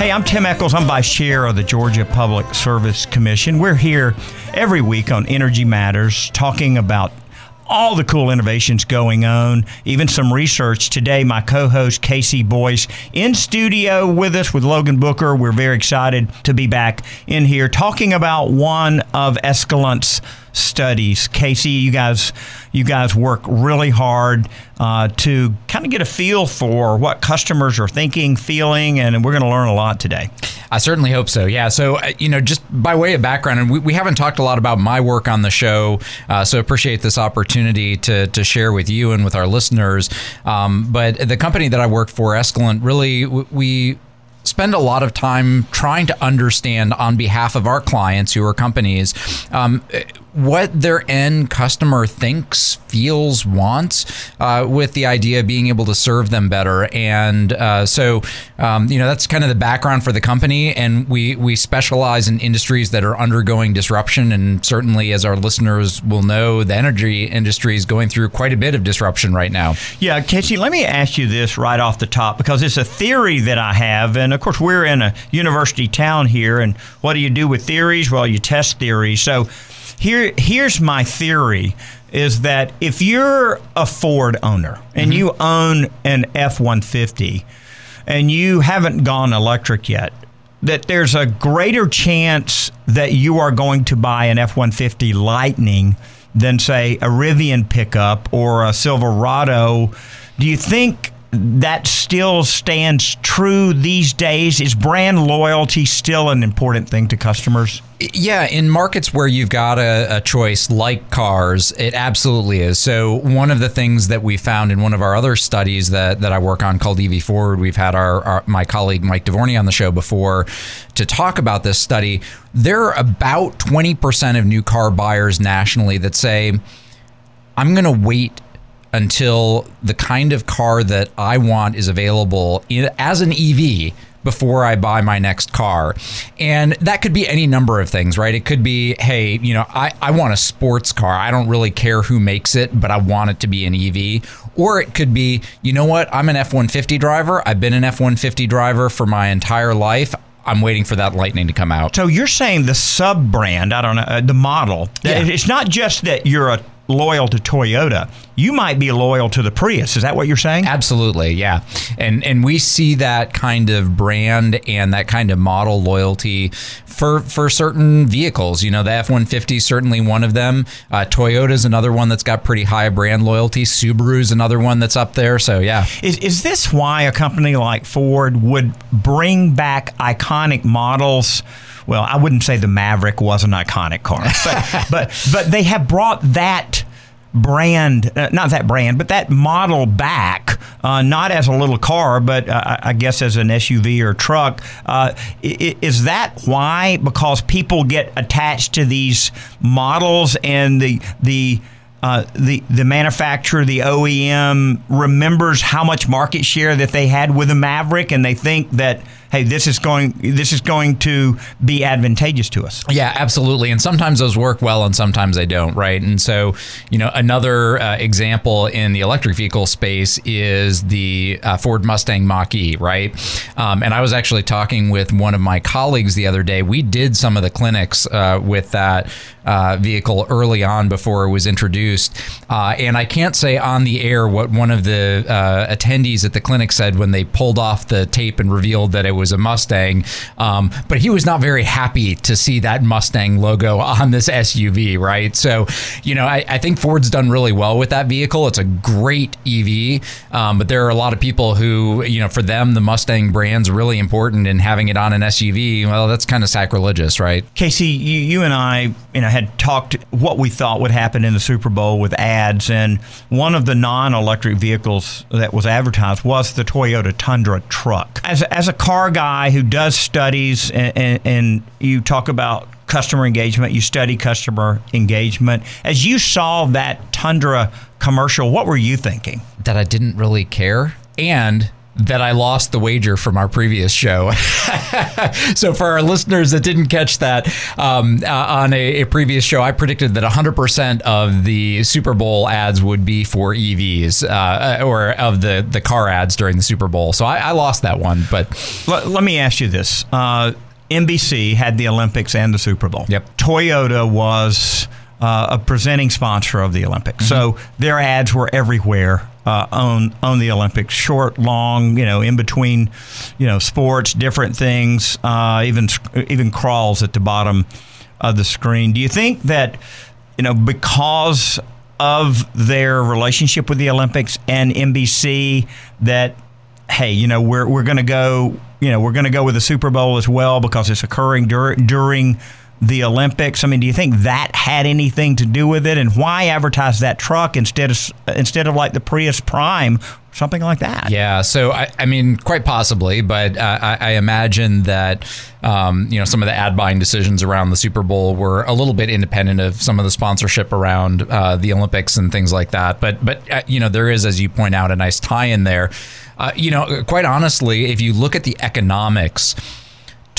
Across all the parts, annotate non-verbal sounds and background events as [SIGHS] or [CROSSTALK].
Hey, I'm Tim Echols. I'm Vice Chair of the Georgia Public Service Commission. We're here every week on Energy Matters talking about all the cool innovations going on, even some research. Today, my co host KC Boyce in studio with us with Logan Booker. We're very excited to be back in here talking about one of Escalent's studies. KC, you guys, you guys work really hard uh, to kind of get a feel for what customers are thinking, feeling, and we're going to learn a lot today. I certainly hope so. Yeah. So, uh, you know, just by way of background, and we, we haven't talked a lot about my work on the show, uh, so appreciate this opportunity to, to share with you and with our listeners. Um, but the company that I work for, Escalent, really, we spend a lot of time trying to understand on behalf of our clients who are companies um, what their end customer thinks, feels, wants, uh, with the idea of being able to serve them better. And uh, so, um, you know, that's kind of the background for the company. And we we specialize in industries that are undergoing disruption. And certainly, as our listeners will know, the energy industry is going through quite a bit of disruption right now. Yeah, KC, let me ask you this right off the top because it's a theory that I have, and of course, we're in a university town here. And what do you do with theories? Well, you test theories. So here here's my theory is that if you're a Ford owner and mm-hmm. you own an F-150 and you haven't gone electric yet, that there's a greater chance that you are going to buy an F-150 Lightning than say a Rivian pickup or a Silverado. Do you think that still stands true these days? Is brand loyalty still an important thing to customers? Yeah, in markets where you've got a, a, choice like cars, it absolutely is. So one of the things that we found in one of our other studies that, that I work on called EV Forward, we've had our, our my colleague Mike Dovorany on the show before to talk about this study. There are about 20% of new car buyers nationally that say, I'm going to wait until the kind of car that I want is available in, as an EV before I buy my next car. And that could be any number of things, right? It could be, hey, you know, I, I want a sports car. I don't really care who makes it, but I want it to be an EV. Or it could be, you know what? I'm an F 150 driver. I've been an F 150 driver for my entire life. I'm waiting for that Lightning to come out. So you're saying the sub brand, I don't know, uh, the model. Yeah. It's not just that you're a loyal to Toyota, you might be loyal to the Prius. Is that what you're saying? Absolutely, yeah. And and we see that kind of brand and that kind of model loyalty for for certain vehicles. You know, the F-150 is certainly one of them. Uh, Toyota's another one that's got pretty high brand loyalty. Subaru's another one that's up there. So yeah. Is is this why a company like Ford would bring back iconic models? Well, I wouldn't say the Maverick was an iconic car, but [LAUGHS] but, but they have brought that brand, uh, not that brand, but that model back, uh, not as a little car, but uh, I guess as an SUV or truck. Uh, is that why? Because people get attached to these models and the the uh, the the manufacturer, the OEM, remembers how much market share that they had with the Maverick, and they think that hey, this is going this is going to be advantageous to us. Yeah, absolutely. And sometimes those work well, and sometimes they don't, right? And so, you know, another uh, example in the electric vehicle space is the uh, Ford Mustang Mach E, right? Um, and I was actually talking with one of my colleagues the other day. We did some of the clinics uh, with that uh, vehicle early on before it was introduced, uh, and I can't say on the air what one of the uh, attendees at the clinic said when they pulled off the tape and revealed that it was a Mustang. Um, but he was not very happy to see that Mustang logo on this SUV, right? So, you know, I, I think Ford's done really well with that vehicle. It's a great EV, um, but there are a lot of people who, you know, for them, the Mustang brand's really important and having it on an SUV, well, that's kind of sacrilegious, right? KC, you, you and I, you know, had talked what we thought would happen in the Super Bowl with ads, and one of the non-electric vehicles that was advertised was the Toyota Tundra truck. As as a car guy who does studies and, and, and you talk about customer engagement, you study customer engagement. As you saw that Tundra commercial, what were you thinking? That I didn't really care and that I lost the wager from our previous show. [LAUGHS] so, for our listeners that didn't catch that, um, uh, on a, a, previous show, I predicted that 100% of the Super Bowl ads would be for EVs uh, or of the, the car ads during the Super Bowl. So, I, I lost that one. But let, let me ask you this. Uh, NBC had the Olympics and the Super Bowl. Yep. Toyota was uh, a presenting sponsor of the Olympics, mm-hmm. so their ads were everywhere uh, on on the Olympics, short, long, you know, in between, you know, sports, different things, uh, even even crawls at the bottom of the screen. Do you think that, you know, because of their relationship with the Olympics and NBC, that hey, you know, we're we're going to go you know, we're going to go with the Super Bowl as well because it's occurring dur- during the Olympics. I mean, do you think that had anything to do with it? And why advertise that truck instead of instead of like the Prius Prime, something like that? Yeah. So I, I mean, quite possibly, but uh, I, I, imagine that um, you know some of the ad buying decisions around the Super Bowl were a little bit independent of some of the sponsorship around uh, the Olympics and things like that. But but uh, you know there is, as you point out, a nice tie in there. Uh, you know, quite honestly, if you look at the economics,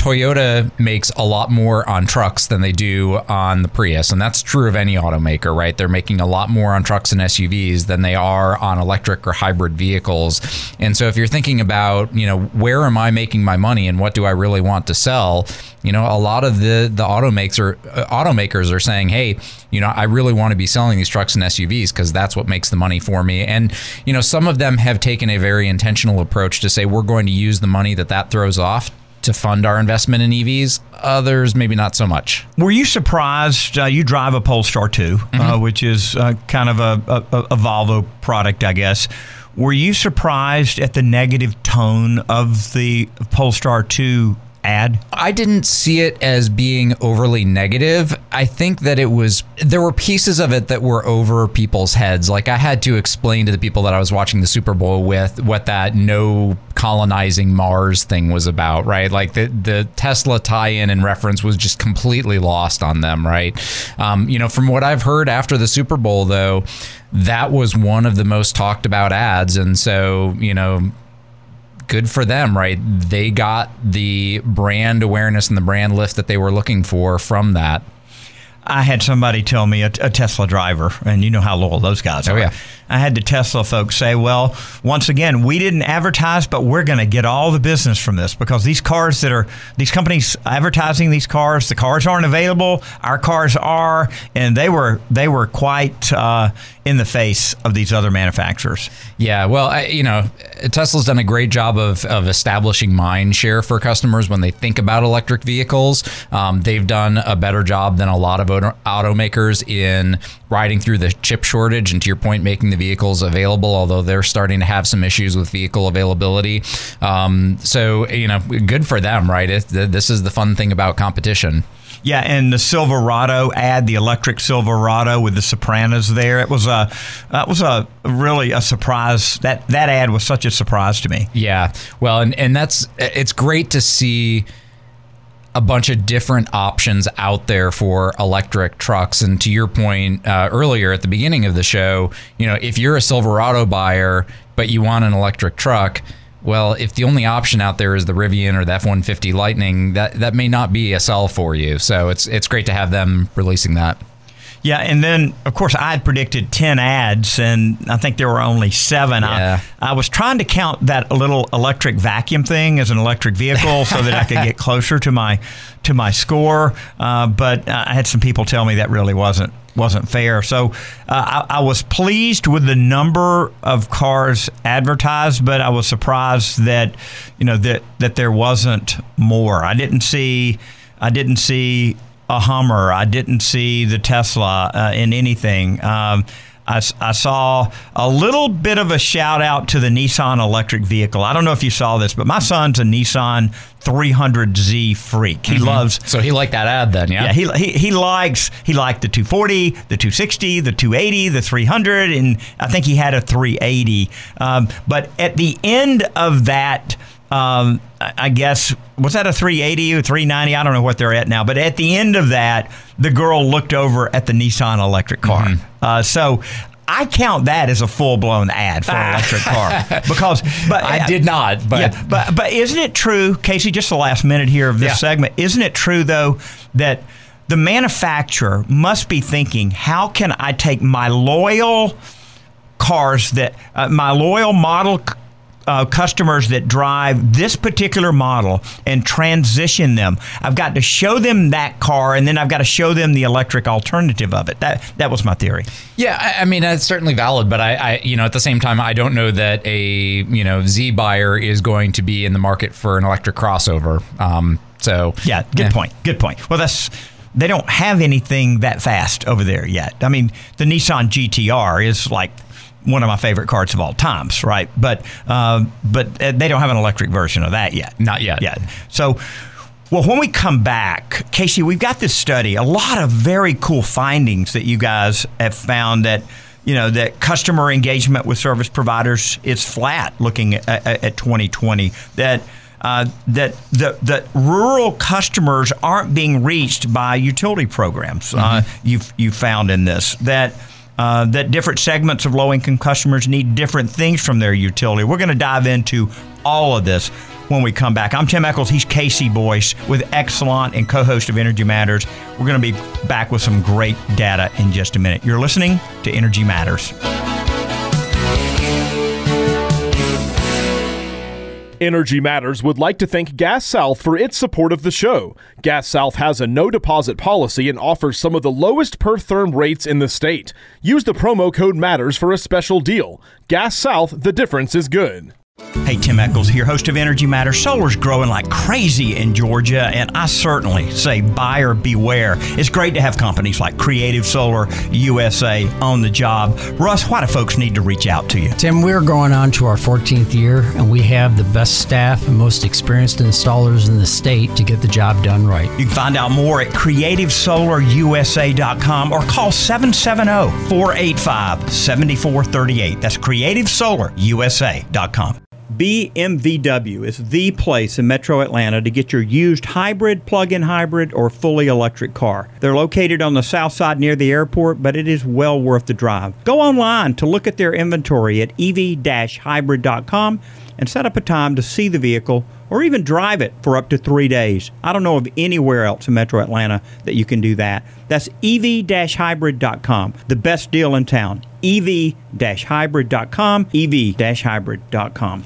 Toyota makes a lot more on trucks than they do on the Prius. And that's true of any automaker, right? They're making a lot more on trucks and SUVs than they are on electric or hybrid vehicles. And so if you're thinking about, you know, where am I making my money and what do I really want to sell? You know, a lot of the the automakers uh, automakers are saying, "Hey, you know, I really want to be selling these trucks and SUVs because that's what makes the money for me." And you know, some of them have taken a very intentional approach to say we're going to use the money that that throws off to fund our investment in EVs. Others, maybe not so much. Were you surprised? Uh, you drive a Polestar 2, uh, mm-hmm. uh, which is uh, kind of a, a, a, Volvo product, I guess. Were you surprised at the negative tone of the Polestar 2 ad? I didn't see it as being overly negative. I think that it was, there were pieces of it that were over people's heads. Like I had to explain to the people that I was watching the Super Bowl with what that no colonizing Mars thing was about, right? Like the, the Tesla tie in and reference was just completely lost on them, right? Um, you know, from what I've heard after the Super Bowl, though, that was one of the most talked about ads. And so, you know, good for them, right? They got the brand awareness and the brand lift that they were looking for from that. I had somebody tell me, a, a, Tesla driver, and you know how loyal those guys oh, are. Yeah. I had the Tesla folks say, well, once again, we didn't advertise, but we're going to get all the business from this because these cars that are, these companies advertising these cars, the cars aren't available, our cars are, and they were, they were quite uh, in the face of these other manufacturers. Yeah, well, I, you know, Tesla's done a great job of, of establishing mind share for customers when they think about electric vehicles. Um, they've done a better job than a lot of automakers in riding through the chip shortage and to your point, making the vehicles available, although they're starting to have some issues with vehicle availability. Um, so, you know, good for them, right? It, this is the fun thing about competition. Yeah, and the Silverado ad, the electric Silverado with the Sopranos there. It was a that was a really a surprise. That that ad was such a surprise to me. Yeah. Well, and and that's it's great to see a bunch of different options out there for electric trucks. And to your point uh, earlier at the beginning of the show, you know, if you're a Silverado buyer but you want an electric truck, well, if the only option out there is the Rivian or the F-150 Lightning, that that may not be a sell for you. So it's it's great to have them releasing that. Yeah, and then of course I had predicted ten ads, and I think there were only seven. Yeah. I, I was trying to count that little electric vacuum thing as an electric vehicle so that I could get [LAUGHS] closer to my to my score, uh, but I had some people tell me that really wasn't wasn't fair. So uh, I, I, was pleased with the number of cars advertised, but I was surprised that you know that that there wasn't more. I didn't see I didn't see a Hummer. I didn't see the Tesla uh, in anything. Um, I, I saw a little bit of a shout out to the Nissan electric vehicle. I don't know if you saw this, but my son's a Nissan 300Z freak. He loves So he liked that ad then, yeah? yeah, he, he he likes he liked the 240, the 260, the 280, the 300, and I think he had a 380. Um, but at the end of that, um, I guess was that a 380 or 390? I don't know what they're at now. But at the end of that, the girl looked over at the Nissan electric car. Uh, so. I count that as a full blown ad for an [LAUGHS] electric car because, but I did not, but yeah, but but isn't it true, KC? Just the last minute here of this Yeah. segment. Isn't it true though that the manufacturer must be thinking, how can I take my loyal cars that uh, my loyal model uh, customers that drive this particular model and transition them. I've got to show them that car, and then I've got to show them the electric alternative of it. That that was my theory. Yeah, I, I mean that's certainly valid, but I, I, you know, at the same time, I don't know that a you know Z buyer is going to be in the market for an electric crossover. Um, so Yeah, good point. Good point. Well, that's they don't have anything that fast over there yet. I mean, the Nissan GTR is like one of my favorite cars of all times, right? But uh, but uh, they don't have an electric version of that yet. Not yet. Yet. So. Well, when we come back, KC, we've got this study, a lot of very cool findings that you guys have found that, you know, that customer engagement with service providers is flat looking at, at, at 2020. That uh, that the that rural customers aren't being reached by utility programs. Uh, you've you found in this that. Uh, that different segments of low income customers need different things from their utility. We're going to dive into all of this when we come back. I'm Tim Echols. He's KC Boyce with Escalent and co host of Energy Matters. We're going to be back with some great data in just a minute. You're listening to Energy Matters. Energy Matters would like to thank Gas South for its support of the show. Gas South has a no deposit policy and offers some of the lowest per therm rates in the state. Use the promo code MATTERS for a special deal. Gas South, the difference is good. Hey, Tim Echols here, host of Energy Matters. Solar's growing like crazy in Georgia, and I certainly say buyer beware. It's great to have companies like Creative Solar USA on the job. Russ, why do folks need to reach out to you? Tim, we're going on to our 14th year, and we have the best staff and most experienced installers in the state to get the job done right. You can find out more at creativesolarusa.com or call 770 485 7438. That's creativesolarusa.com. BMVW is the place in Metro Atlanta to get your used hybrid, plug in hybrid, or fully electric car. They're located on the south side near the airport, but it is well worth the drive. Go online to look at their inventory at ev hybrid.com and set up a time to see the vehicle or even drive it for up to three days. I don't know of anywhere else in Metro Atlanta that you can do that. That's ev hybrid.com, the best deal in town. ev hybrid.com, ev hybrid.com.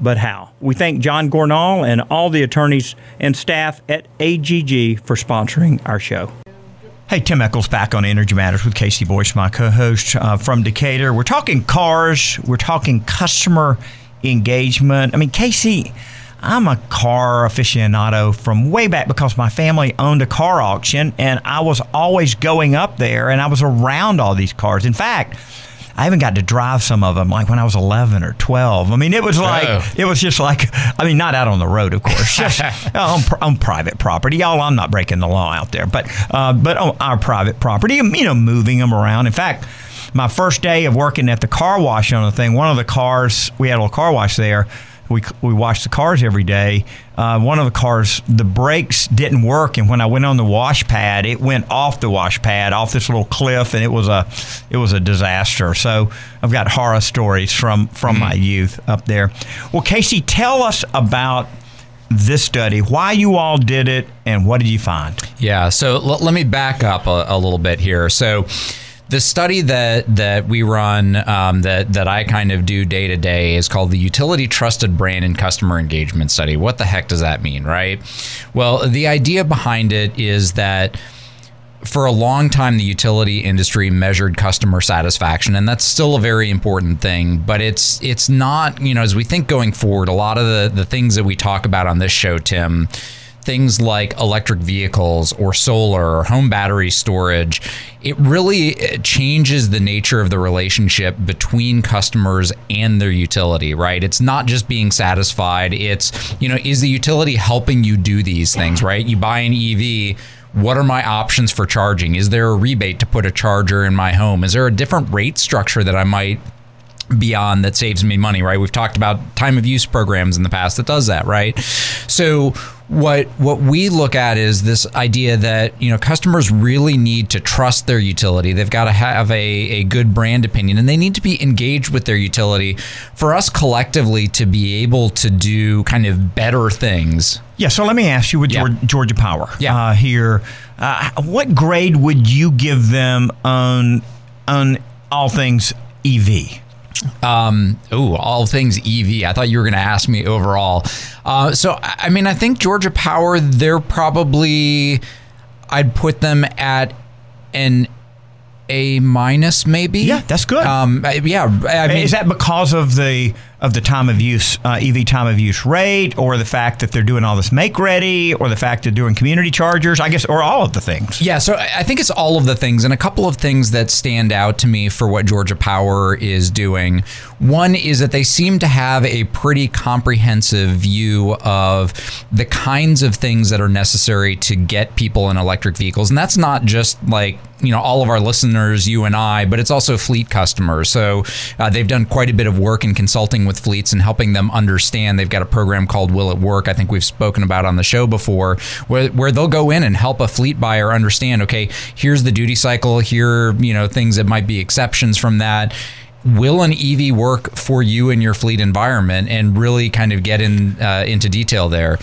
but how. We thank John Gornall and all the attorneys and staff at AGG for sponsoring our show. Hey, Tim Echols back on Energy Matters with KC Boyce, my co host uh, from Decatur. We're talking cars, we're talking customer engagement. I mean, KC, I'm a car aficionado from way back because my family owned a car auction and I was always going up there and I was around all these cars. In fact, I even got to drive some of them like when I was 11 or 12. I mean, it was like, Oh. it was just like, I mean, not out on the road, of course, [LAUGHS] just on, on private property. Y'all, I'm not breaking the law out there, but, uh, but on our private property, you know, moving them around. In fact, my first day of working at the car wash on the thing, one of the cars, we had a little car wash there. We, we washed the cars every day. Uh, one of the cars, the brakes didn't work, and when I went on the wash pad, it went off the wash pad, off this little cliff, and it was a it was a disaster. So I've got horror stories from from my youth up there. Well, KC, tell us about this study, why you all did it, and what did you find? Yeah. So l- let me back up a, a little bit here. So the study that that we run um, that that I kind of do day to day is called the Utility Trusted Brand and Customer Engagement Study. What the heck does that mean, right? Well, the idea behind it is that for a long time the utility industry measured customer satisfaction and that's still a very important thing but it's it's not you know as we think going forward a lot of the the things that we talk about on this show Tim things like electric vehicles or solar or home battery storage, it really changes the nature of the relationship between customers and their utility, right? It's not just being satisfied. It's, you know, is the utility helping you do these things, right? You buy an EV what are my options for charging? Is there a rebate to put a charger in my home? Is there a different rate structure that I might be on that saves me money, right? We've talked about time of use programs in the past that does that, right? So what what we look at is this idea that you know customers really need to trust their utility. They've got to have a, a good brand opinion, and they need to be engaged with their utility for us collectively to be able to do kind of better things. Yeah. So let me ask you with Yeah. Georgia Power Yeah. uh, here, uh, what grade would you give them on on all things EV? Um, ooh, all things EV. I thought you were going to ask me overall. Uh, so, I I mean, I think Georgia Power, they're probably, I'd put them at an A minus, maybe. Yeah, that's good. Um, yeah, I mean, Is that because of the of the time of use uh, EV time of use rate, or the fact that they're doing all this make ready, or the fact that doing community chargers? I guess, or all of the things. Yeah, so I think it's all of the things, and a couple of things that stand out to me for what Georgia Power is doing. One is that they seem to have a pretty comprehensive view of the kinds of things that are necessary to get people in electric vehicles. And that's not just like, you know, all of our listeners, you and I, but it's also fleet customers. So uh, they've done quite a bit of work in consulting with fleets and helping them understand. They've got a program called Will It Work, I think we've spoken about on the show before, where, where they'll go in and help a fleet buyer understand, okay, here's the duty cycle, here, you know, things that might be exceptions from that. Will an EV work for you in your fleet environment, and really kind of get in uh, into detail there?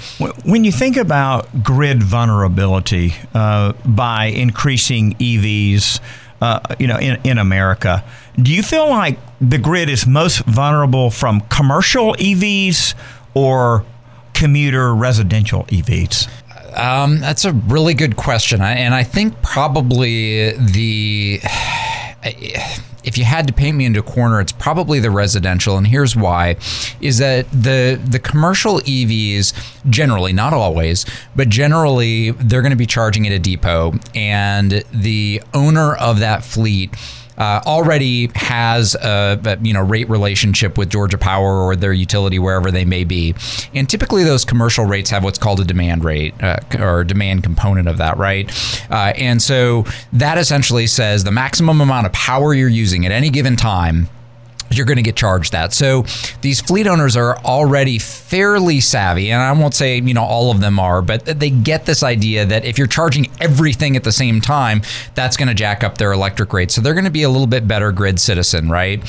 When you think about grid vulnerability uh, by increasing EVs, uh, you know, in, in America, do you feel like the grid is most vulnerable from commercial EVs or commuter residential EVs? Um, that's a really good question, and I think probably the [SIGHS] if you had to paint me into a corner, it's probably the residential, and here's why: is that the the commercial EVs generally, not always, but generally, they're going to be charging at a depot, and the owner of that fleet uh, already has a, you know rate relationship with Georgia Power or their utility wherever they may be, and typically those commercial rates have what's called a demand rate uh, or demand component of that, right? Uh, and so that essentially says the maximum amount of power you're using at any given time you're going to get charged that. So these fleet owners are already fairly savvy, and I won't say you know all of them are, but they get this idea that if you're charging everything at the same time, that's going to jack up their electric rates. So they're going to be a little bit better grid citizen, right?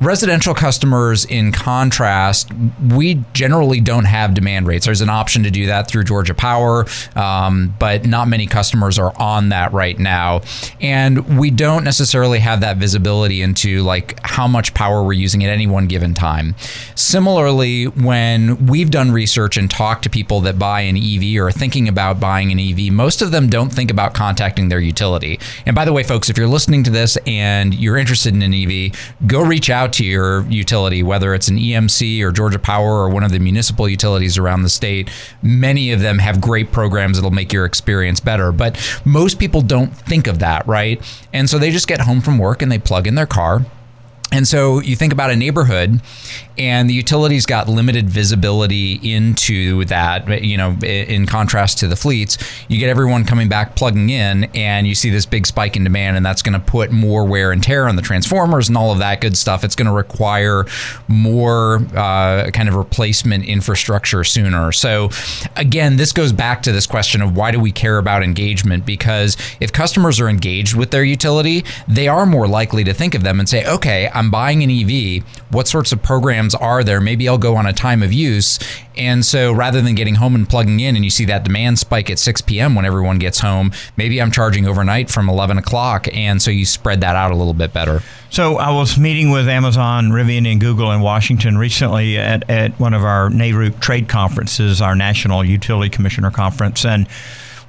Residential customers, in contrast, we generally don't have demand rates. There's an option to do that through Georgia Power, um, but not many customers are on that right now. And we don't necessarily have that visibility into like how much power we're using at any one given time. Similarly, when we've done research and talked to people that buy an EV or are thinking about buying an EV, most of them don't think about contacting their utility. And by the way, folks, if you're listening to this and you're interested in an EV, go reach out to your utility, whether it's an EMC or Georgia Power or one of the municipal utilities around the state. Many of them have great programs that'll make your experience better. But most people don't think of that, right? And so they just get home from work and they plug in their car. And so you think about a neighborhood, and the utilities got limited visibility into that. You know, in contrast to the fleets, you get everyone coming back plugging in, and you see this big spike in demand, and that's going to put more wear and tear on the transformers and all of that good stuff. It's going to require more uh, kind of replacement infrastructure sooner. So, again, this goes back to this question of why do we care about engagement? Because if customers are engaged with their utility, they are more likely to think of them and say, okay, I'm buying an EV. What sorts of programs are there? Maybe I'll go on a time of use. And so rather than getting home and plugging in and you see that demand spike at 6 p.m. when everyone gets home, maybe I'm charging overnight from 11 o'clock. And so you spread that out a little bit better. So I was meeting with Amazon, Rivian, and Google in Washington recently at, at one of our NARUC trade conferences, our National Utility Commissioner Conference. And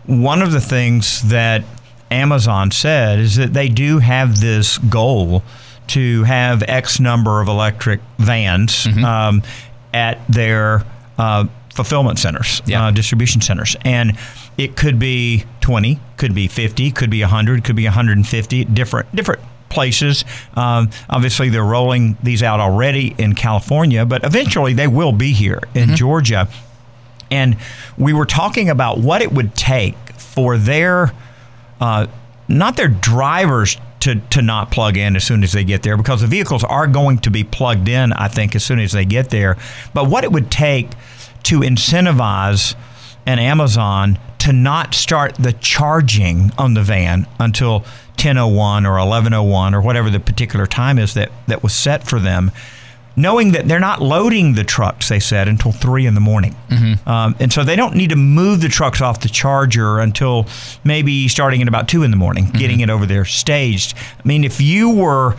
one of the things that Amazon said is that they do have this goal to have X number of electric vans mm-hmm. um, at their uh, fulfillment centers, yeah. uh, distribution centers. And it could be 20, could be 50, could be 100, could be 150, different different places. Um, obviously, they're rolling these out already in California, but eventually they will be here in mm-hmm. Georgia. And we were talking about what it would take for their uh, not their drivers to, to not plug in as soon as they get there because the vehicles are going to be plugged in, I think, as soon as they get there. But what it would take to incentivize an Amazon to not start the charging on the van until 1001 or 1101 or whatever the particular time is that, that was set for them knowing that they're not loading the trucks, they said, until three in the morning. Mm-hmm. Um, and so they don't need to move the trucks off the charger until maybe starting at about two in the morning, mm-hmm. getting it over there staged. I mean, if you were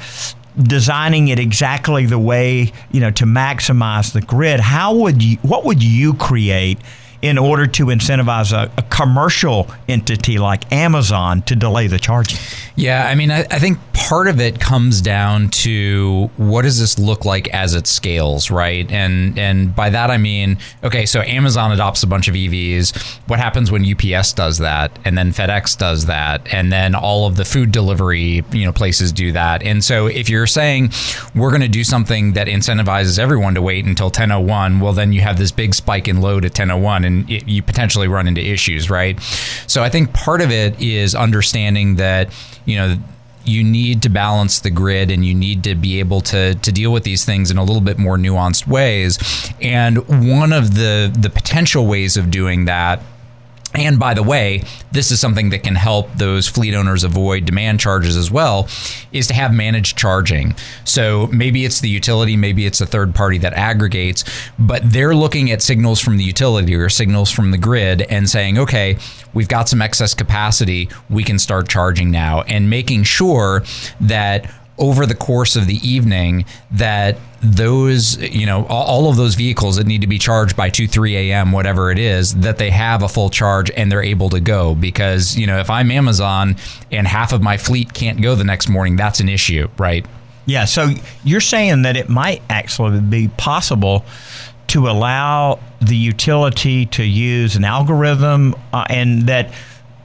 designing it exactly the way you know to maximize the grid how would you what would you create in order to incentivize a, a, commercial entity like Amazon to delay the charging? Yeah, I mean, I, I, think part of it comes down to what does this look like as it scales, right? And and by that I mean, okay, so Amazon adopts a bunch of EVs. What happens when UPS does that, and then FedEx does that, and then all of the food delivery, you know, places do that. And so if you're saying we're going to do something that incentivizes everyone to wait until 10:01, well, then you have this big spike in load at 10:01 and it, you potentially run into issues, right? So I think part of it is understanding that, you know, you need to balance the grid and you need to be able to to deal with these things in a little bit more nuanced ways. And one of the the potential ways of doing that and by the way, this is something that can help those fleet owners avoid demand charges as well, is to have managed charging. So maybe it's the utility, maybe it's a third party that aggregates, but they're looking at signals from the utility or signals from the grid and saying, okay, we've got some excess capacity, we can start charging now, and making sure that over the course of the evening that those, you know, all, of those vehicles that need to be charged by 2, 3 a.m., whatever it is, that they have a full charge and they're able to go. Because, you know, if I'm Amazon and half of my fleet can't go the next morning, that's an issue, right? Yeah. So you're saying that it might actually be possible to allow the utility to use an algorithm uh, and that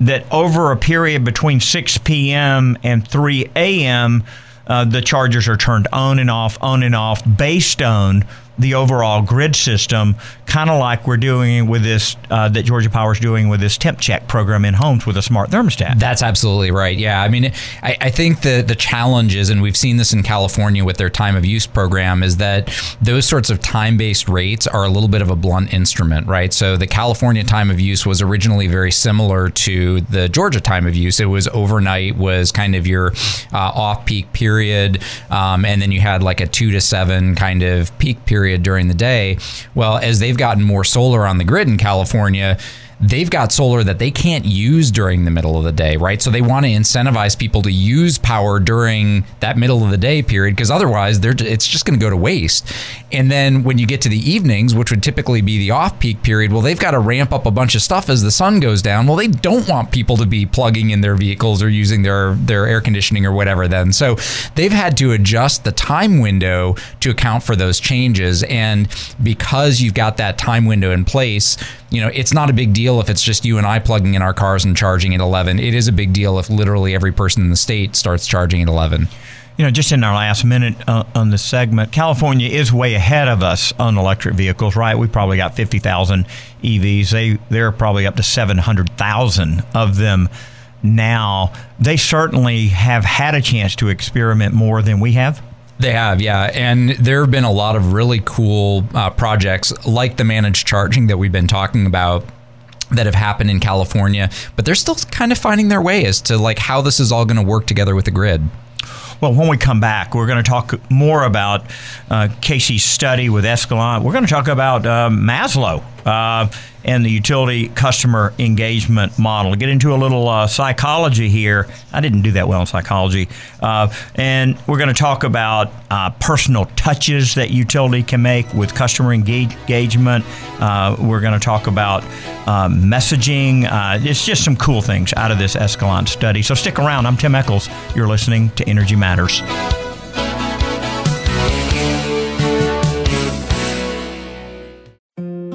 that over a period between 6 p.m. and 3 a.m uh, the chargers are turned on and off, on and off, based on the overall grid system, kind of like we're doing with this uh, that Georgia Power is doing with this temp check program in homes with a smart thermostat. That's absolutely right. Yeah, I mean, I, I think the the challenge is, and we've seen this in California with their time of use program, is that those sorts of time based rates are a little bit of a blunt instrument, right? So the California time of use was originally very similar to the Georgia time of use. It was overnight, was kind of your uh, off peak period, um, and then you had like a two to seven kind of peak period period during the day. Well, as they've gotten more solar on the grid in California, they've got solar that they can't use during the middle of the day, right? So they want to incentivize people to use power during that middle of the day period because otherwise it's just going to go to waste. And then when you get to the evenings, which would typically be the off-peak period, well they've got to ramp up a bunch of stuff as the sun goes down. Well, they don't want people to be plugging in their vehicles or using their their air conditioning or whatever then. So they've had to adjust the time window to account for those changes and because you've got that time window in place, you know, it's not a big deal if it's just you and I plugging in our cars and charging at 11. It is a big deal if literally every person in the state starts charging at 11 you know, just in our last minute uh, on this segment, California is way ahead of us on electric vehicles, right? We probably got 50,000 EVs. They they're probably up to 700,000 of them now. They certainly have had a chance to experiment more than we have. They have, yeah. And there have been a lot of really cool uh, projects like the managed charging that we've been talking about that have happened in California, but they're still kind of finding their way as to like how this is all going to work together with the grid. Well, when we come back, we're going to talk more about uh, KC's study with Escalent. We're going to talk about uh, Maslow uh, and the utility customer engagement model. Get into a little uh, psychology here. I didn't do that well in psychology. Uh, and we're going to talk about uh, personal touches that utility can make with customer engage- engagement. Uh, we're going to talk about uh, messaging. it's just some cool things out of this Escalent study. So stick around. I'm Tim Echols. You're listening to Energy Matters.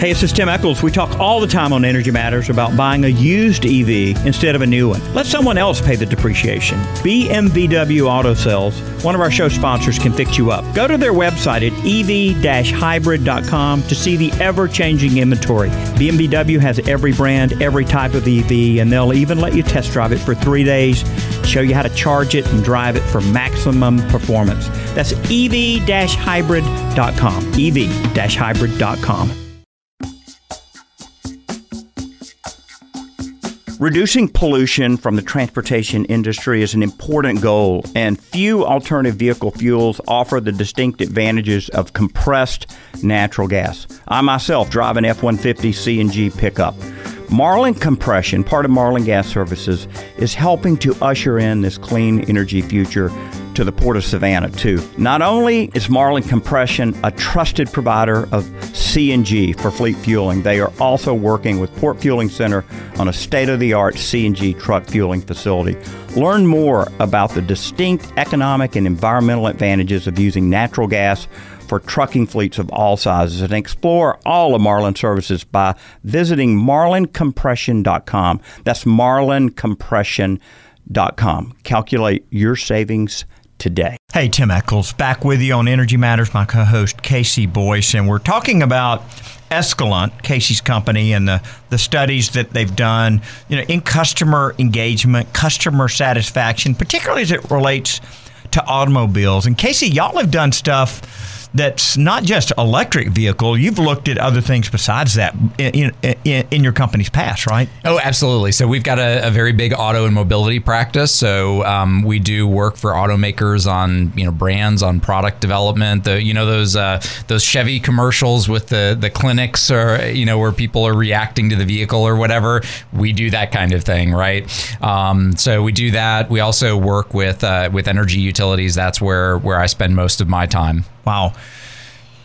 Hey, this is Tim Echols. We talk all the time on Energy Matters about buying a used EV instead of a new one. Let someone else pay the depreciation. BMVW Auto Sales, one of our show sponsors, can fix you up. Go to their website at ev-hybrid.com to see the ever-changing inventory. BMW has every brand, every type of EV, and they'll even let you test drive it for three days, show you how to charge it and drive it for maximum performance. That's ev-hybrid.com. ev-hybrid.com. Reducing pollution from the transportation industry is an important goal, and few alternative vehicle fuels offer the distinct advantages of compressed natural gas. I myself drive an F 150 CNG pickup. Marlin Compression, part of Marlin Gas Services, is helping to usher in this clean energy future to the Port of Savannah, too. Not only is Marlin Compression a trusted provider of CNG for fleet fueling, they are also working with Port Fueling Center on a state of the art CNG truck fueling facility. Learn more about the distinct economic and environmental advantages of using natural gas for trucking fleets of all sizes and explore all of Marlin services by visiting marlincompression.com. That's marlincompression.com. Calculate your savings today. Hey, Tim Echols, back with you on Energy Matters, my co host KC Boyce, and we're talking about Escalant, KC's company, and the, the studies that they've done, you know, in customer engagement, customer satisfaction, particularly as it relates to automobiles. And KC, y'all have done stuff that's not just electric vehicle. You've looked at other things besides that in, in, in your company's past, right? Oh, absolutely. So we've got a, a very big auto and mobility practice. So um, we do work for automakers on you know brands, on product development. The you know those uh, those Chevy commercials with the the clinics or you know where people are reacting to the vehicle or whatever. We do that kind of thing, right? Um, so we do that. We also work with uh, with energy utilities. That's where where I spend most of my time. Wow.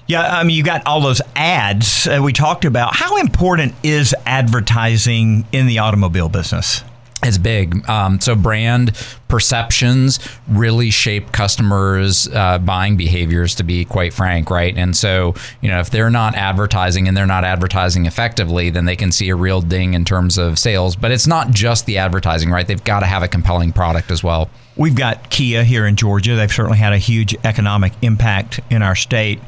Yeah, I mean, you got all those ads uh, we talked about. How important is advertising in the automobile business? It's big. Um, so brand perceptions really shape customers' uh, buying behaviors. To be quite frank, right? And so you know, if they're not advertising and they're not advertising effectively, then they can see a real ding in terms of sales. But it's not just the advertising, right? They've got to have a compelling product as well. We've got Kia here in Georgia. They've certainly had a huge economic impact in our state.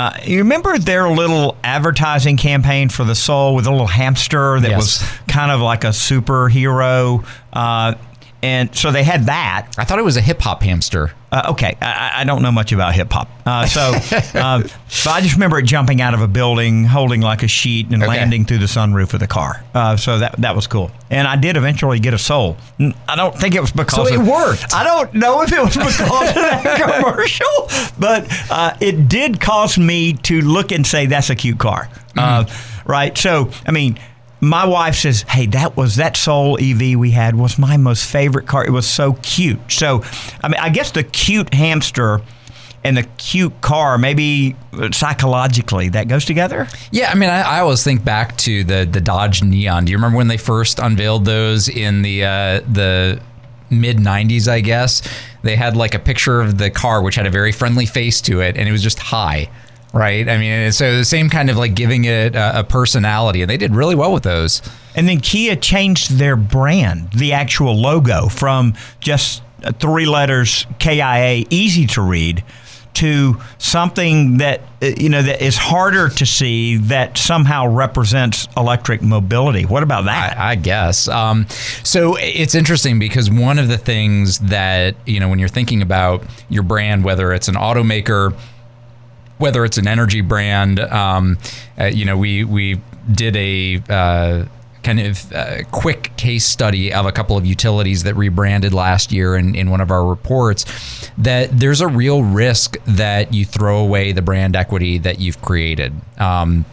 Uh, you remember their little advertising campaign for the Soul with a little hamster that yes. was kind of like a superhero? Uh, and so they had that. I thought it was a hip hop hamster. Uh, okay, I, I, don't know much about hip hop, uh, so [LAUGHS] uh, but I just remember it jumping out of a building, holding like a sheet, and okay. landing through the sunroof of the car. Uh, so that that was cool. And I did eventually get a soul. I don't think it was because so it of, worked. I don't know if it was because of that [LAUGHS] commercial, but uh, it did cause me to look and say that's a cute car. Mm. right. So I mean my wife says, "Hey, that was that Soul EV we had was my most favorite car. It was so cute." So, I mean, I guess the cute hamster and the cute car, maybe psychologically, that goes together. Yeah, I mean, I, I, always think back to the the Dodge Neon. Do you remember when they first unveiled those in the uh, the mid 90s, I guess? They had like a picture of the car, which had a very friendly face to it, and it was just high right? I mean, so the same kind of like giving it a, a, personality, and they did really well with those. And then Kia changed their brand, the actual logo, from just three letters KIA, easy to read, to something that uh, you know that is harder to see that somehow represents electric mobility. What about that? I, I guess. Um, so it's interesting because one of the things that you know when you're thinking about your brand, whether it's an automaker, whether it's an energy brand, um, uh, you know, we we did a uh, kind of uh, quick case study of a couple of utilities that rebranded last year in, in one of our reports that there's a real risk that you throw away the brand equity that you've created. Um,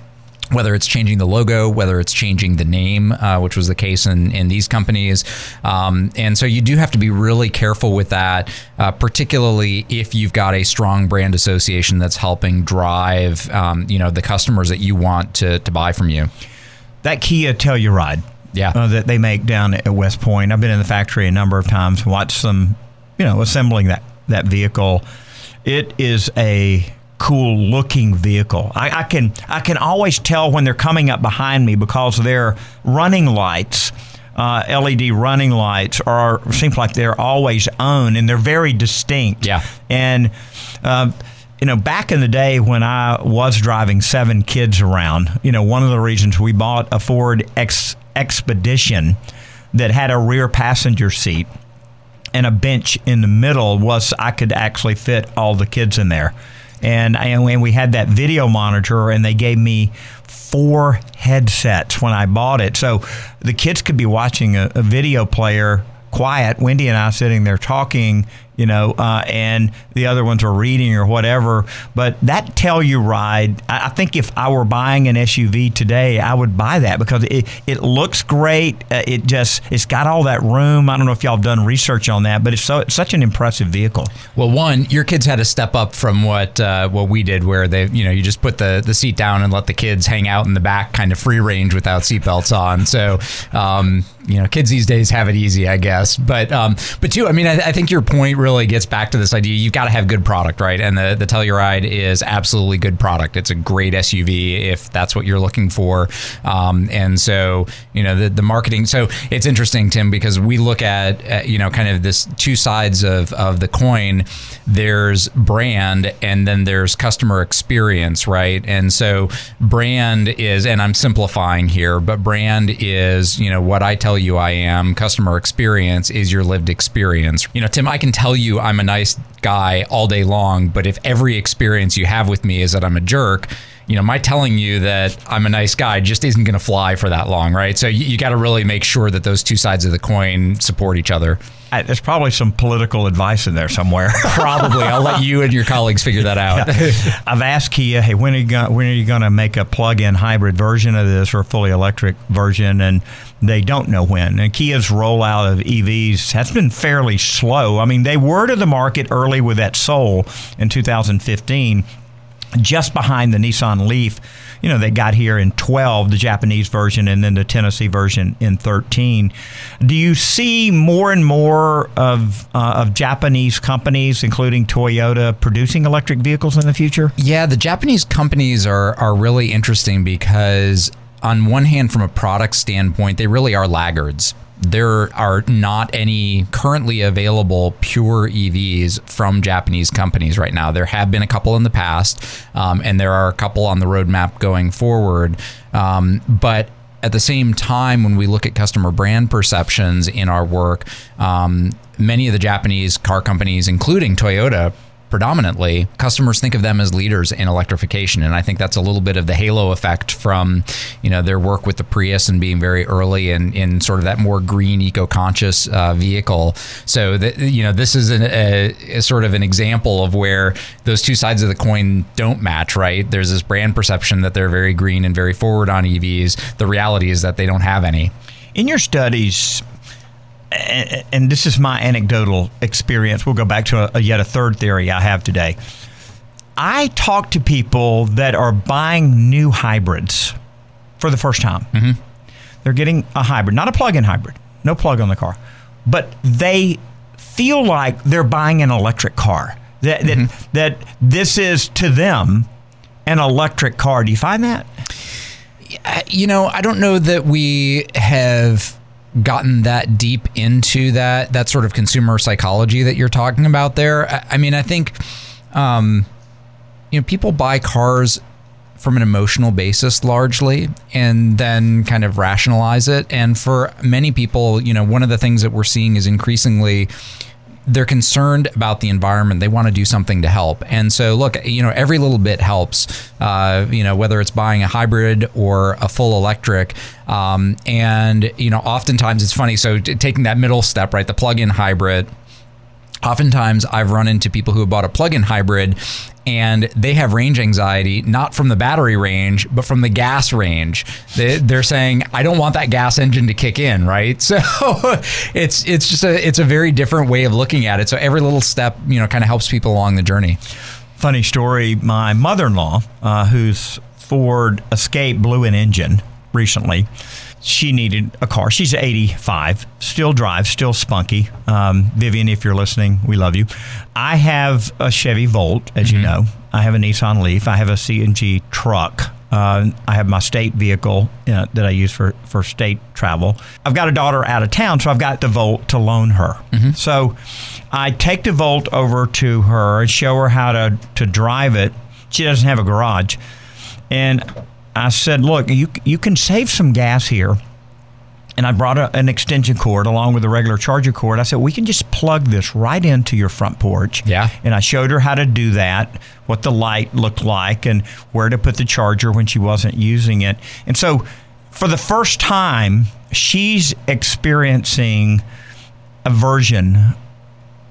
whether it's changing the logo, whether it's changing the name, uh, which was the case in, in these companies. Um, and so you do have to be really careful with that, uh, particularly if you've got a strong brand association that's helping drive, um, you know, the customers that you want to, to buy from you. That Kia Telluride, Yeah. uh, that they make down at West Point. I've been in the factory a number of times, watched them, you know, assembling that that vehicle. It is a cool looking vehicle. I, I can I can always tell when they're coming up behind me because their running lights. Uh, LED running lights are seems like they're always on and they're very distinct. Yeah. And uh, you know, back in the day when I was driving seven kids around, you know, one of the reasons we bought a Ford Ex- Expedition that had a rear passenger seat and a bench in the middle was I could actually fit all the kids in there. And, and we had that video monitor, and they gave me four headsets when I bought it. So the kids could be watching a, a video player quiet. Wendy and I sitting there talking, you know, uh, and the other ones are reading or whatever. But that Telluride, I, I think if I were buying an SUV today, I would buy that because it, it looks great. Uh, it just it's got all that room. I don't know if y'all have done research on that, but it's so it's such an impressive vehicle. Well, one, your kids had to step up from what uh, what we did, where they, you know, you just put the, the seat down and let the kids hang out in the back, kind of free range without seatbelts on. So, um, you know, kids these days have it easy, I guess. But um, but two, I mean, I, I think your point really gets back to this idea: you've got to have good product, right? And the the Telluride is absolutely good product. It's a great SUV if that's what you're looking for. Um, and so, you know, the the marketing. So it's interesting, Tim, because we look at uh, you know kind of this two sides of of the coin. There's brand, and then there's customer experience, right? And so brand is, and I'm simplifying here, but brand is you know what I tell you I am. Customer experience is your lived experience. You know, Tim, I can tell you I'm a nice guy all day long, but if every experience you have with me is that I'm a jerk, you know, my telling you that I'm a nice guy just isn't going to fly for that long, right? So you, you got to really make sure that those two sides of the coin support each other. I, there's probably some political advice in there somewhere. [LAUGHS] Probably. I'll let you and your colleagues figure that out. [LAUGHS] I've asked Kia, hey, when are you going? When are you going to make a plug-in hybrid version of this or a fully electric version? And they don't know when. And Kia's rollout of EVs has been fairly slow. I mean, they were to the market early with that Soul in 2015, just behind the Nissan Leaf. You know, they got here in 12, the Japanese version, and then the Tennessee version in 13. Do you see more and more of uh, of Japanese companies, including Toyota, producing electric vehicles in the future? Yeah, the Japanese companies are are really interesting because on one hand, from a product standpoint, they really are laggards. There are not any currently available pure EVs from Japanese companies right now. There have been a couple in the past, um, and there are a couple on the roadmap going forward. Um, but at the same time, when we look at customer brand perceptions in our work, um, many of the Japanese car companies, including Toyota, predominantly customers think of them as leaders in electrification. And i think that's a little bit of the halo effect from you know their work with the prius and being very early in, in sort of that more green eco-conscious uh, vehicle. So that you know this is an, a, a sort of an example of where those two sides of the coin don't match right? There's this brand perception that they're very green and very forward on evs the reality is that they don't have any. In your studies, and, and this is my anecdotal experience, we'll go back to a, a yet a third theory I have today. I talk to people that are buying new hybrids for the first time. Mm-hmm. They're getting a hybrid, not a plug in hybrid, no plug on the car, but they feel like they're buying an electric car. That, that, that this is to them an electric car. Do you find that? you know, I don't know that we have gotten that deep into that that sort of consumer psychology that you're talking about there. I, I mean, I think um, you know people buy cars from an emotional basis largely and then kind of rationalize it and for many people you know one of the things that we're seeing is increasingly they're concerned about the environment. They want to do something to help. And so, look, you know, every little bit helps. Uh, you know, whether it's buying a hybrid or a full electric. Um, and you know, oftentimes it's funny. So t- taking that middle step, right, the plug-in hybrid. Oftentimes, I've run into people who have bought a plug-in hybrid and they have range anxiety, not from the battery range, but from the gas range. They, are saying, "I don't want that gas engine to kick in," right? [LAUGHS] So it's it's just a it's a very different way of looking at it. So every little step, you know, kind of helps people along the journey. Funny story: my mother-in-law, uh, whose Ford Escape blew an engine recently she needed a car. She's 85, still drives, still spunky. Um, Vivian, if you're listening, we love you. I have a Chevy Volt, as mm-hmm. you know. I have a Nissan Leaf. I have a CNG truck. Uh, I have my state vehicle uh, that I use for, for state travel. I've got a daughter out of town, so I've got the Volt to loan her. Mm-hmm. So I take the Volt over to her and show her how to, to drive it. She doesn't have a garage. And I said, look, you you can save some gas here. And I brought a, an extension cord along with a regular charger cord. I said, we can just plug this right into your front porch. Yeah. And I showed her how to do that, what the light looked like, and where to put the charger when she wasn't using it. And so for the first time, she's experiencing a version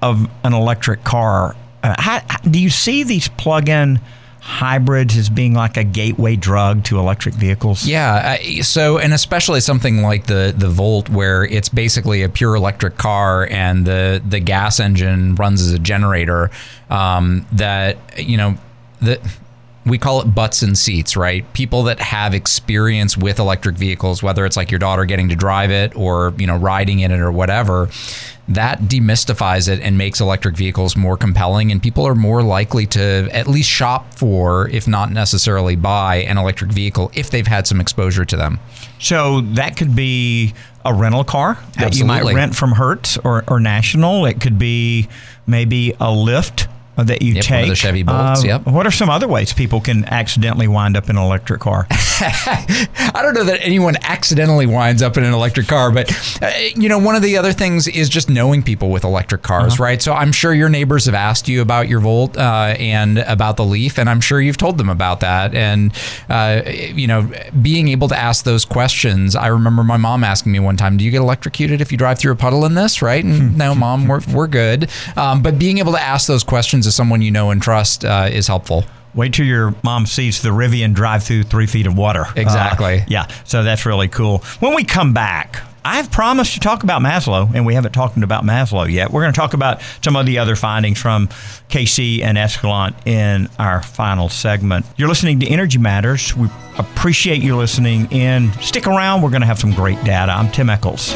of an electric car. Uh, how, do you see these plug in? Hybrids as being like a gateway drug to electric vehicles? Yeah. So, and especially something like the the Volt, where it's basically a pure electric car and the the gas engine runs as a generator. Um, that you know the we call it butts and seats, right? People that have experience with electric vehicles, whether it's like your daughter getting to drive it or, you know, riding in it or whatever, that demystifies it and makes electric vehicles more compelling and people are more likely to at least shop for if not necessarily buy an electric vehicle if they've had some exposure to them so that could be a rental car that Absolutely. you might rent from hertz or, or national it could be maybe a Lyft that you yep, take. The Chevy Bolts. Uh, yep. What are some other ways people can accidentally wind up in an electric car? [LAUGHS] I don't know that anyone accidentally winds up in an electric car, but uh, you know, one of the other things is just knowing people with electric cars, uh-huh. right? So I'm sure your neighbors have asked you about your Volt uh, and about the Leaf, and I'm sure you've told them about that. And uh, you know, being able to ask those questions. I remember my mom asking me one time, "Do you get electrocuted if you drive through a puddle in this?" Right? And no, mom, we're we're good. Um, but being able to ask those questions to someone you know and trust uh, is helpful. Wait till your mom sees the Rivian drive through three feet of water. Exactly. Uh, yeah, so that's really cool. When we come back, I've promised to talk about Maslow, and we haven't talked about Maslow yet. We're going to talk about some of the other findings from KC and Escalent in our final segment. You're listening to Energy Matters. We appreciate you listening in. Stick around. We're going to have some great data. I'm Tim Echols.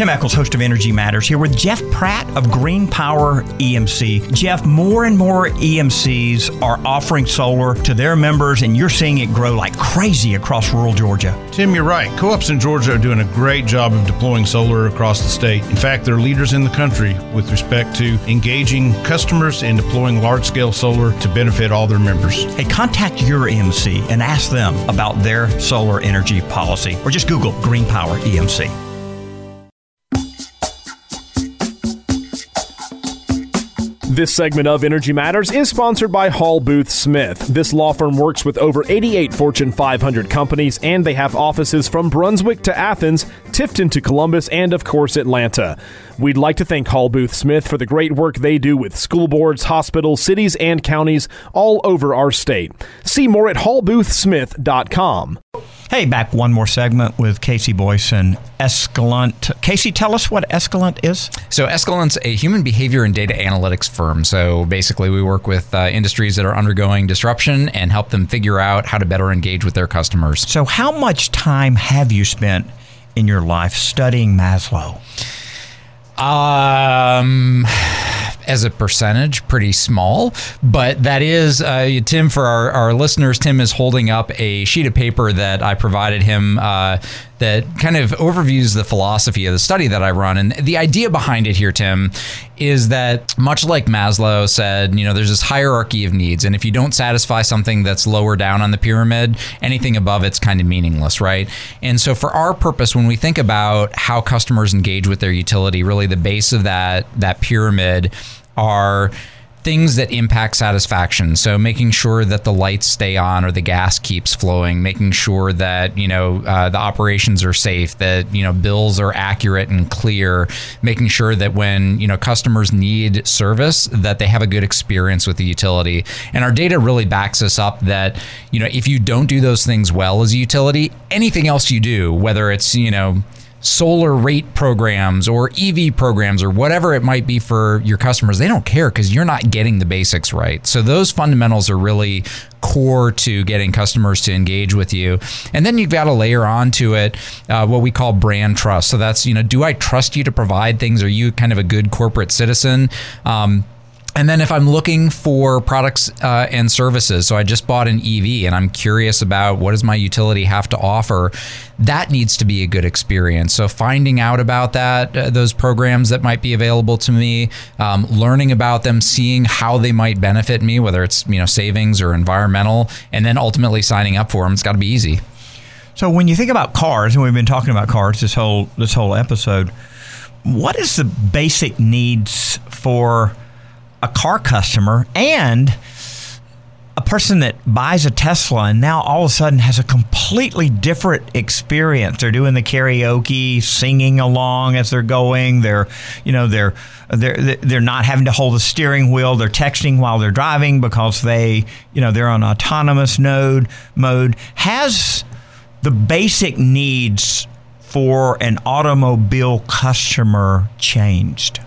Tim Echols, host of Energy Matters, here with Jeff Pratt of Green Power EMC. Jeff, more and more EMCs are offering solar to their members, and you're seeing it grow like crazy across rural Georgia. Tim, you're right. Co ops in Georgia are doing a great job of deploying solar across the state. In fact, they're leaders in the country with respect to engaging customers and deploying large scale solar to benefit all their members. Hey, contact your EMC and ask them about their solar energy policy, or just Google Green Power EMC. This segment of Energy Matters is sponsored by Hall Booth Smith. This law firm works with over 88 Fortune 500 companies, and they have offices from Brunswick to Athens, Tifton to Columbus, and of course, Atlanta. We'd like to thank Hall Booth Smith for the great work they do with school boards, hospitals, cities, and counties all over our state. See more at hallboothsmith.com. Hey, back one more segment with KC Boyce and Escalent. KC, tell us what Escalent is. So, Escalent's a human behavior and data analytics firm. So, basically, we work with uh, industries that are undergoing disruption and help them figure out how to better engage with their customers. So, how much time have you spent in your life studying Maslow? Um, as a percentage, pretty small, but that is uh, Tim. For our, our listeners, Tim is holding up a sheet of paper that I provided him uh, that kind of overviews the philosophy of the study that I run. And the idea behind it here, Tim, is that much like Maslow said, you know, there's this hierarchy of needs. And if you don't satisfy something that's lower down on the pyramid, anything above it's kind of meaningless, right? And so for our purpose, when we think about how customers engage with their utility, really the base of that that pyramid are things that impact satisfaction. So making sure that the lights stay on or the gas keeps flowing, making sure that you know uh, the operations are safe, that you know bills are accurate and clear, making sure that when you know customers need service, that they have a good experience with the utility. And our data really backs us up that you know if you don't do those things well as a utility, anything else you do, whether it's you know solar rate programs or EV programs or whatever it might be for your customers, they don't care because you're not getting the basics right. So those fundamentals are really core to getting customers to engage with you. And then you've got to layer onto it uh, what we call brand trust. So that's, you know, do I trust you to provide things? Are you kind of a good corporate citizen? Um, and then if I'm looking for products uh, and services, so I just bought an EV and I'm curious about what does my utility have to offer, that needs to be a good experience. So finding out about that, uh, those programs that might be available to me, um, learning about them, seeing how they might benefit me, whether it's you know savings or environmental, and then ultimately signing up for them. It's got to be easy. So when you think about cars, and we've been talking about cars this whole this whole episode, what is the basic needs for a car customer and a person that buys a Tesla and now all of a sudden has a completely different experience. They're doing the karaoke, singing along as they're going. They're, you know, they're they're they're not having to hold the steering wheel. They're texting while they're driving because they, you know, they're on autonomous node mode. Has the basic needs for an automobile customer changed?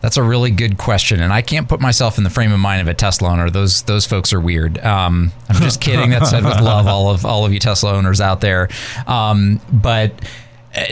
That's a really good question, and I can't put myself in the frame of mind of a Tesla owner. Those those folks are weird. Um, I'm just kidding. That's said with love, all of all of you Tesla owners out there. Um, but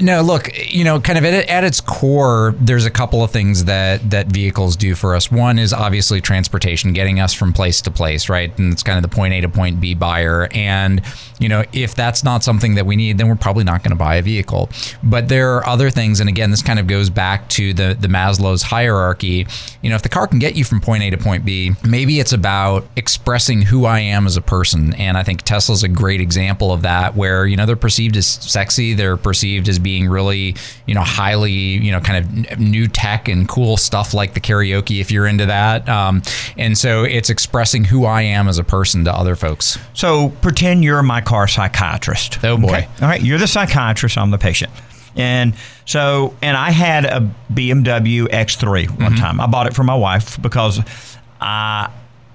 no, look, you know, kind of at, at, its core, there's a couple of things that that vehicles do for us. One is obviously transportation, getting us from place to place, right? And it's kind of the point A to point B buyer. And you know, if that's not something that we need, then we're probably not going to buy a vehicle. But there are other things, and again, this kind of goes back to the the Maslow's hierarchy. You know, if the car can get you from point A to point B, maybe it's about expressing who I am as a person. And I think Tesla's a great example of that, where you know they're perceived as sexy, they're perceived perceived as being really, you know, highly, you know, kind of new tech and cool stuff like the karaoke if you're into that. Um, and so it's expressing who I am as a person to other folks. So pretend you're my car psychiatrist. Oh boy. Okay? All right, you're the psychiatrist. I'm the patient. And so, and I had a BMW X3 one mm-hmm. time. I bought it for my wife because I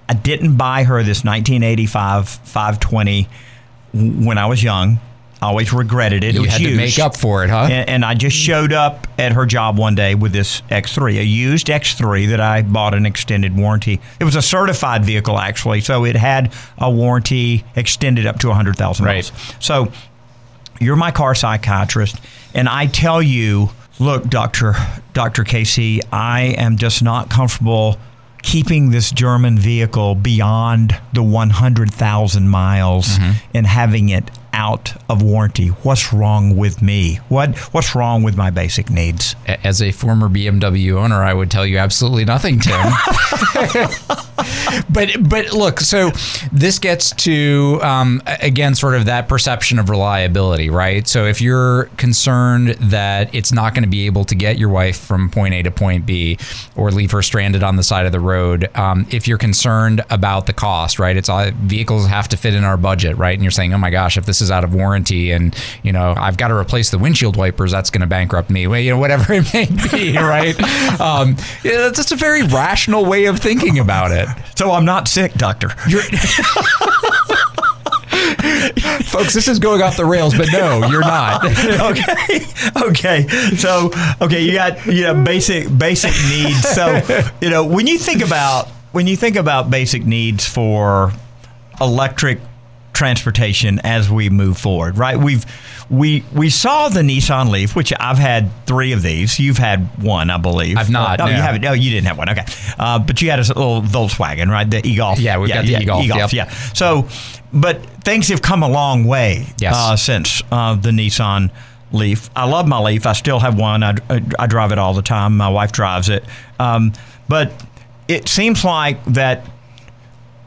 I didn't buy her this 1985 520 when I was young. Always regretted it. You it had used. to make up for it, huh? And, and, I just showed up at her job one day with this X3, a used X3 that I bought an extended warranty. It was a certified vehicle, actually, so it had a warranty extended up to $100,000. Right. So you're my car psychiatrist, and I tell you, look, Doctor Doctor KC, I am just not comfortable keeping this German vehicle beyond the 100,000 miles mm-hmm. and having it out of warranty. What's wrong with me? What What's wrong with my basic needs? As a former BMW owner, I would tell you absolutely nothing, Tim. [LAUGHS] but but look, so this gets to um, again sort of that perception of reliability, right? So if you're concerned that it's not going to be able to get your wife from point A to point B, or leave her stranded on the side of the road, um, if you're concerned about the cost, right? It's all vehicles have to fit in our budget, right? And you're saying, oh my gosh, if this is out of warranty and you know I've got to replace the windshield wipers, that's going to bankrupt me. Well, you know whatever [LAUGHS] it may be, right? Um, yeah, that's just a very rational way of thinking about it. So I'm not sick, doctor. [LAUGHS] Folks, this is going off the rails, but no, you're not. [LAUGHS] okay. Okay. So, okay, you got, you know, basic basic needs. So, you know, when you think about when you think about basic needs for electric transportation as we move forward, right? We've we we saw the Nissan Leaf, which I've had three of these. You've had one, I believe. I've not. Oh, no. you haven't. No, you didn't have one. Okay, uh, but you had a little Volkswagen, right? The e-Golf. Yeah, we've got the e-Golf, E-Golf, yep. yeah. So, but things have come a long way Yes. uh, since uh, the Nissan Leaf. I love my Leaf. I still have one. I, I, I drive it all the time. My wife drives it. Um, but it seems like that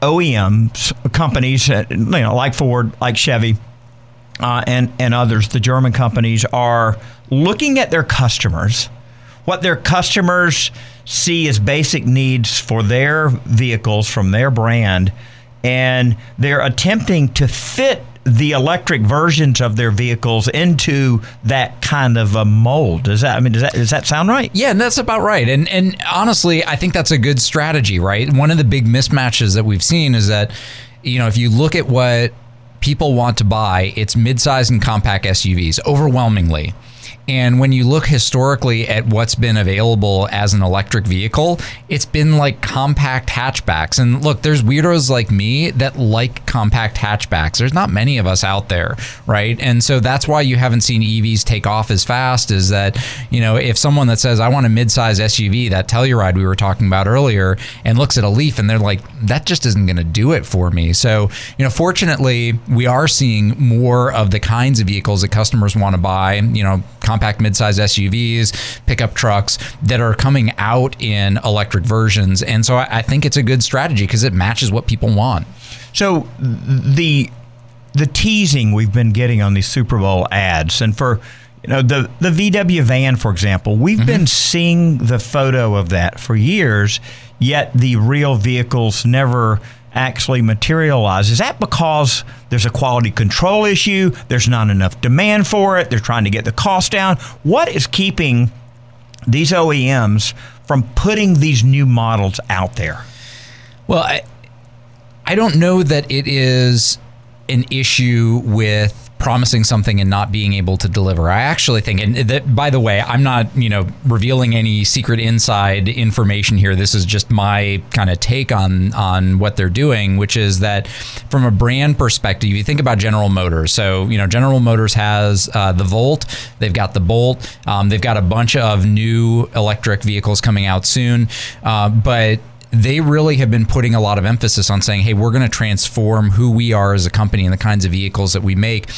OEMs companies, uh, you know, like Ford, like Chevy, uh, and and others, the German companies are looking at their customers, what their customers see as basic needs for their vehicles from their brand, and they're attempting to fit the electric versions of their vehicles into that kind of a mold. Does that I mean does that does that sound right? Yeah, and that's about right. And and honestly, I think that's a good strategy, right? One of the big mismatches that we've seen is that you know, if you look at what people want to buy, it's midsize and compact SUVs overwhelmingly. And when you look historically at what's been available as an electric vehicle, it's been like compact hatchbacks. And look, there's weirdos like me that like compact hatchbacks. There's not many of us out there, right? And so that's why you haven't seen EVs take off as fast is that, you know, if someone that says, I want a midsize SUV, that Telluride we were talking about earlier, and looks at a Leaf and they're like, that just isn't going to do it for me. So, you know, fortunately, we are seeing more of the kinds of vehicles that customers want to buy, you know, compact midsize SUVs, pickup trucks that are coming out in electric versions. And so I, I think it's a good strategy because it matches what people want. So the the teasing we've been getting on these Super Bowl ads, and for you know the the VW van, for example, we've mm-hmm. been seeing the photo of that for years, yet the real vehicles never actually materialize. Is that because there's a quality control issue? There's not enough demand for it. They're trying to get the cost down. What is keeping these OEMs from putting these new models out there? Well, I, I don't know that it is an issue with promising something and not being able to deliver. I actually think, and that, by the way, I'm not, you know, revealing any secret inside information here. This is just my kind of take on on what they're doing, which is that from a brand perspective, you think about General Motors. So, you know, General Motors has uh, the Volt, they've got the Bolt, um, they've got a bunch of new electric vehicles coming out soon, uh, but they really have been putting a lot of emphasis on saying, hey, we're going to transform who we are as a company and the kinds of vehicles that we make.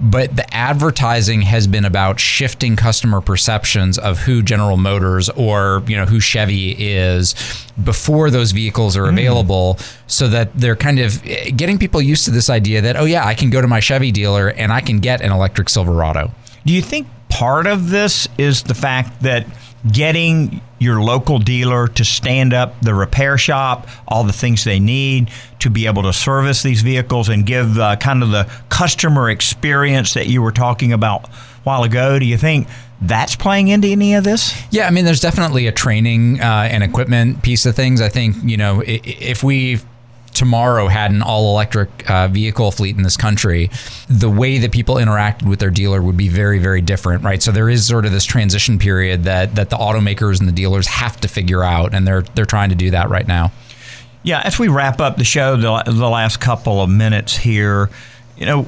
But the advertising has been about shifting customer perceptions of who General Motors or, you know, who Chevy is before those vehicles are mm. available so that they're kind of eh, getting people used to this idea that, oh, yeah, I can go to my Chevy dealer and I can get an electric Silverado. Do you think part of this is the fact that getting your local dealer to stand up the repair shop, all the things they need to be able to service these vehicles and give uh, kind of the customer experience that you were talking about a while ago? Do you think that's playing into any of this? Yeah, I mean, there's definitely a training uh, and equipment piece of things. I think you know if we tomorrow had an all electric uh, vehicle fleet in this country, the way that people interacted with their dealer would be very, very different, right? So there is sort of this transition period that that the automakers and the dealers have to figure out, and they're they're trying to do that right now. Yeah, as we wrap up the show, the, the last couple of minutes here, you know,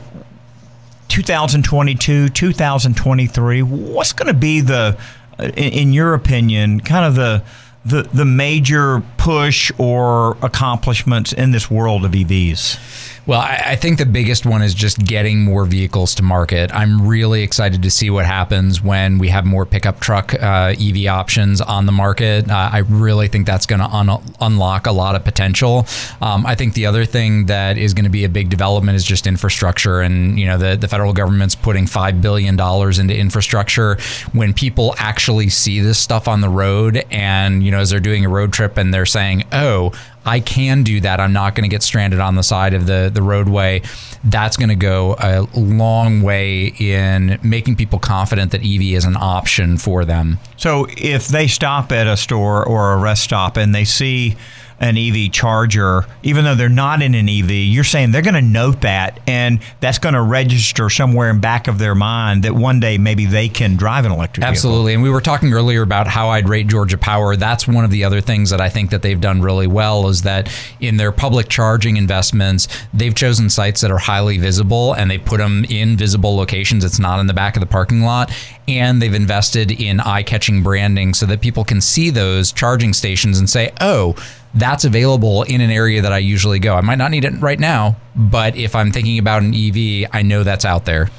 2022, 2023, what's going to be the, in, in your opinion, kind of the, the the major push or accomplishments in this world of EVs? Well, I, I, think the biggest one is just getting more vehicles to market. I'm really excited to see what happens when we have more pickup truck uh, EV options on the market. Uh, I really think that's going to un- unlock a lot of potential. Um, I think the other thing that is going to be a big development is just infrastructure, and you know the the federal government's putting five billion dollars into infrastructure. When people actually see this stuff on the road, and you know as they're doing a road trip and they're saying, "Oh, I can do that. I'm not going to get stranded on the side of the, the roadway. That's going to go a long way in making people confident that EV is an option for them. So if they stop at a store or a rest stop and they see an EV charger, even though they're not in an EV, you're saying they're going to note that and that's going to register somewhere in back of their mind that one day maybe they can drive an electric vehicle. Absolutely. And we were talking earlier about how I'd rate Georgia Power. That's one of the other things that I think that they've done really well is that in their public charging investments, they've chosen sites that are highly visible and they put them in visible locations. It's not in the back of the parking lot. And they've invested in eye catching branding so that people can see those charging stations and say, oh, that's available in an area that I usually go. I might not need it right now, but if I'm thinking about an EV, I know that's out there.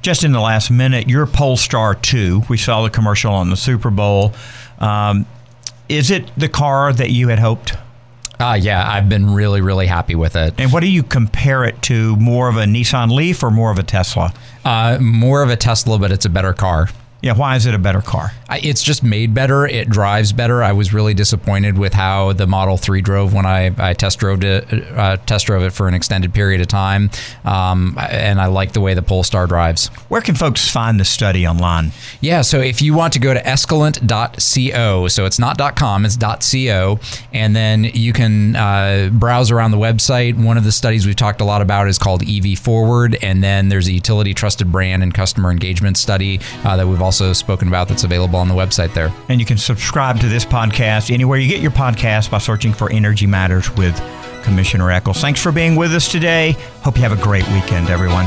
Just in the last minute, your Polestar 2, we saw the commercial on the Super Bowl. Um, is it the car that you had hoped? Uh, yeah, I've been really, really happy with it. And what do you compare it to? More of a Nissan Leaf or more of a Tesla? Uh, more of a Tesla, but it's a better car. Yeah, why is it a better car? It's just made better. It drives better. I was really disappointed with how the Model 3 drove when I, I test drove it, uh, test drove it for an extended period of time, um, and I like the way the Polestar drives. Where can folks find the study online? Yeah, so if you want to go to escalent.co, so it's not .com, it's .co, and then you can uh, browse around the website. One of the studies we've talked a lot about is called EV Forward, and then there's a utility trusted brand and customer engagement study uh, that we've also spoken about that's available on the website there. And you can subscribe to this podcast anywhere you get your podcast by searching for Energy Matters with Commissioner Echols. Thanks for being with us today. Hope you have a great weekend, everyone.